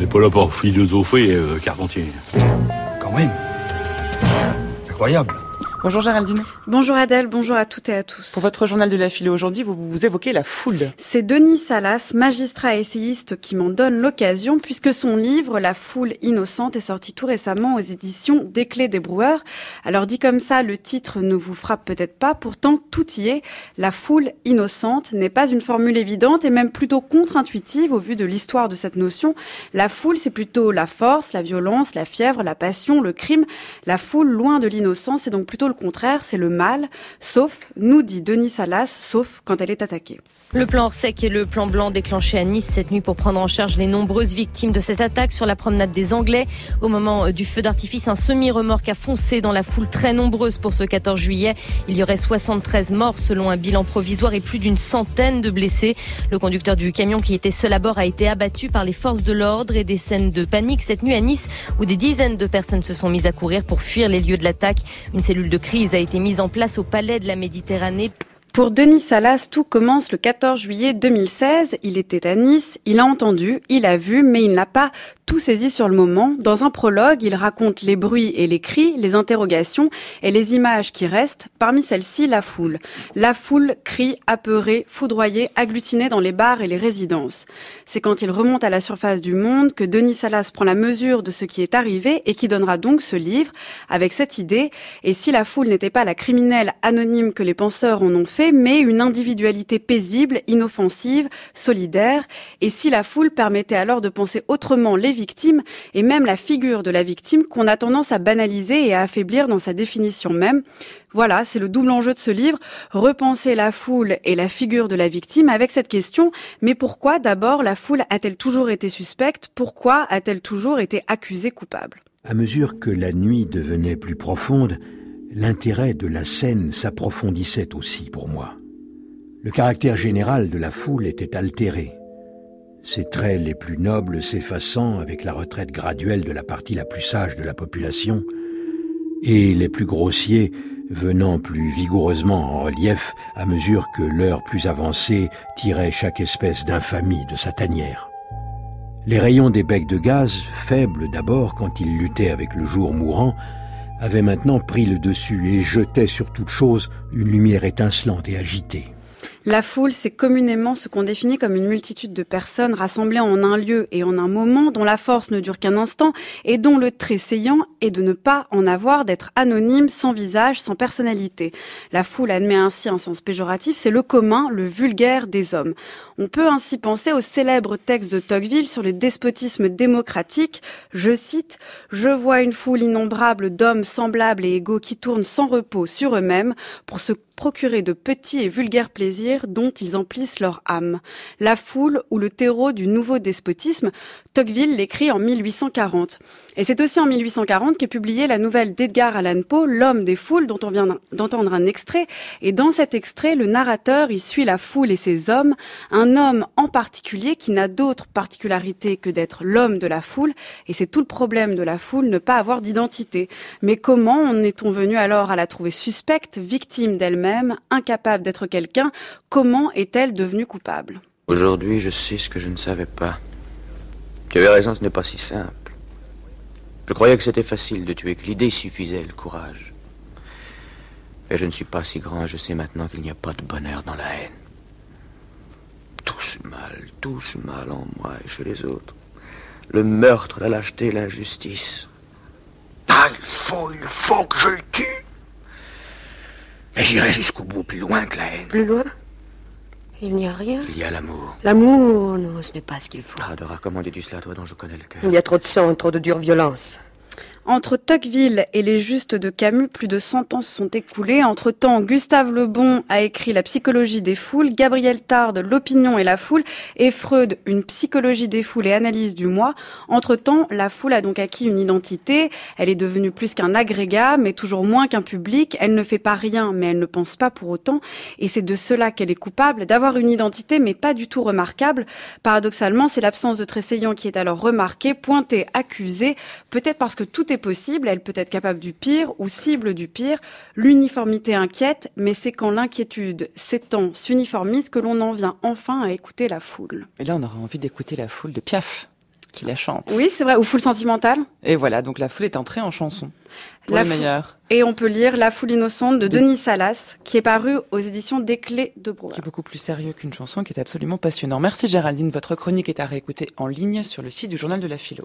n'est pas là pour philosopher, euh, Carpentier. Quand même. Incroyable. Bonjour Géraldine. Bonjour Adèle, bonjour à toutes et à tous. Pour votre journal de la philo aujourd'hui, vous, vous évoquez la foule. C'est Denis Salas, magistrat essayiste, qui m'en donne l'occasion puisque son livre La foule innocente est sorti tout récemment aux éditions Des Clés des Broueurs. Alors dit comme ça, le titre ne vous frappe peut-être pas, pourtant tout y est. La foule innocente n'est pas une formule évidente et même plutôt contre-intuitive au vu de l'histoire de cette notion. La foule, c'est plutôt la force, la violence, la fièvre, la passion, le crime. La foule, loin de l'innocence, c'est donc plutôt le contraire, c'est le mal, sauf, nous dit Denis Salas, sauf quand elle est attaquée. Le plan sec et le plan blanc déclenché à Nice cette nuit pour prendre en charge les nombreuses victimes de cette attaque sur la promenade des Anglais. Au moment euh, du feu d'artifice, un semi-remorque a foncé dans la foule très nombreuse pour ce 14 juillet. Il y aurait 73 morts selon un bilan provisoire et plus d'une centaine de blessés. Le conducteur du camion qui était seul à bord a été abattu par les forces de l'ordre et des scènes de panique cette nuit à Nice où des dizaines de personnes se sont mises à courir pour fuir les lieux de l'attaque. Une cellule de crise a été mise en place au palais de la Méditerranée pour Denis Salas, tout commence le 14 juillet 2016. Il était à Nice, il a entendu, il a vu, mais il n'a pas tout saisi sur le moment. Dans un prologue, il raconte les bruits et les cris, les interrogations et les images qui restent. Parmi celles-ci, la foule. La foule crie, apeurée, foudroyée, agglutinée dans les bars et les résidences. C'est quand il remonte à la surface du monde que Denis Salas prend la mesure de ce qui est arrivé et qui donnera donc ce livre avec cette idée. Et si la foule n'était pas la criminelle anonyme que les penseurs en ont fait, mais une individualité paisible, inoffensive, solidaire. Et si la foule permettait alors de penser autrement les victimes et même la figure de la victime qu'on a tendance à banaliser et à affaiblir dans sa définition même. Voilà, c'est le double enjeu de ce livre, repenser la foule et la figure de la victime avec cette question, mais pourquoi d'abord la foule a-t-elle toujours été suspecte? Pourquoi a-t-elle toujours été accusée coupable? À mesure que la nuit devenait plus profonde, l'intérêt de la scène s'approfondissait aussi pour moi. Le caractère général de la foule était altéré, ses traits les plus nobles s'effaçant avec la retraite graduelle de la partie la plus sage de la population, et les plus grossiers venant plus vigoureusement en relief à mesure que l'heure plus avancée tirait chaque espèce d'infamie de sa tanière. Les rayons des becs de gaz, faibles d'abord quand ils luttaient avec le jour mourant, avait maintenant pris le dessus et jetait sur toute chose une lumière étincelante et agitée. La foule, c'est communément ce qu'on définit comme une multitude de personnes rassemblées en un lieu et en un moment dont la force ne dure qu'un instant et dont le trait saillant est de ne pas en avoir, d'être anonyme, sans visage, sans personnalité. La foule admet ainsi un sens péjoratif, c'est le commun, le vulgaire des hommes. On peut ainsi penser au célèbre texte de Tocqueville sur le despotisme démocratique. Je cite, Je vois une foule innombrable d'hommes semblables et égaux qui tournent sans repos sur eux-mêmes pour se procurer de petits et vulgaires plaisirs dont ils emplissent leur âme. La foule ou le terreau du nouveau despotisme, Tocqueville l'écrit en 1840. Et c'est aussi en 1840 qu'est publiée la nouvelle d'Edgar Allan Poe, L'homme des foules, dont on vient d'entendre un extrait. Et dans cet extrait, le narrateur y suit la foule et ses hommes, un homme en particulier qui n'a d'autre particularité que d'être l'homme de la foule. Et c'est tout le problème de la foule, ne pas avoir d'identité. Mais comment en est-on venu alors à la trouver suspecte, victime d'elle-même incapable d'être quelqu'un, comment est-elle devenue coupable? Aujourd'hui, je sais ce que je ne savais pas. Tu avais raison, ce n'est pas si simple. Je croyais que c'était facile de tuer, que l'idée suffisait, le courage. Mais je ne suis pas si grand, je sais maintenant qu'il n'y a pas de bonheur dans la haine. Tout ce mal, tout ce mal en moi et chez les autres. Le meurtre, la lâcheté, l'injustice. Ah, il faut, il faut que je le tue et j'irai jusqu'au bout, plus loin que la haine. Plus loin? Il n'y a rien. Il y a l'amour. L'amour, non, ce n'est pas ce qu'il faut. Ah, Dora, comment dis-tu cela, toi dont je connais le cœur Il y a trop de sang, trop de dure violence. Entre Tocqueville et les Justes de Camus, plus de 100 ans se sont écoulés. Entre-temps, Gustave Le Bon a écrit La psychologie des foules, Gabriel Tarde, L'opinion et la foule, et Freud, Une psychologie des foules et analyse du moi. Entre-temps, la foule a donc acquis une identité. Elle est devenue plus qu'un agrégat, mais toujours moins qu'un public. Elle ne fait pas rien, mais elle ne pense pas pour autant. Et c'est de cela qu'elle est coupable, d'avoir une identité, mais pas du tout remarquable. Paradoxalement, c'est l'absence de Tressaillant qui est alors remarquée, pointée, accusée, peut-être parce que tout est possible, elle peut être capable du pire ou cible du pire. L'uniformité inquiète, mais c'est quand l'inquiétude s'étend, s'uniformise, que l'on en vient enfin à écouter la foule. Et là, on aura envie d'écouter la foule de Piaf. qui la chante. Oui, c'est vrai. Ou Foule sentimentale. Et voilà, donc la foule est entrée en chanson. Pour La le fou- meilleur. Et on peut lire La foule innocente de De- Denis Salas, qui est paru aux éditions des Clés de Brouwer. Qui est beaucoup plus sérieux qu'une chanson, qui est absolument passionnant. Merci Géraldine. Votre chronique est à réécouter en ligne sur le site du Journal de la Philo.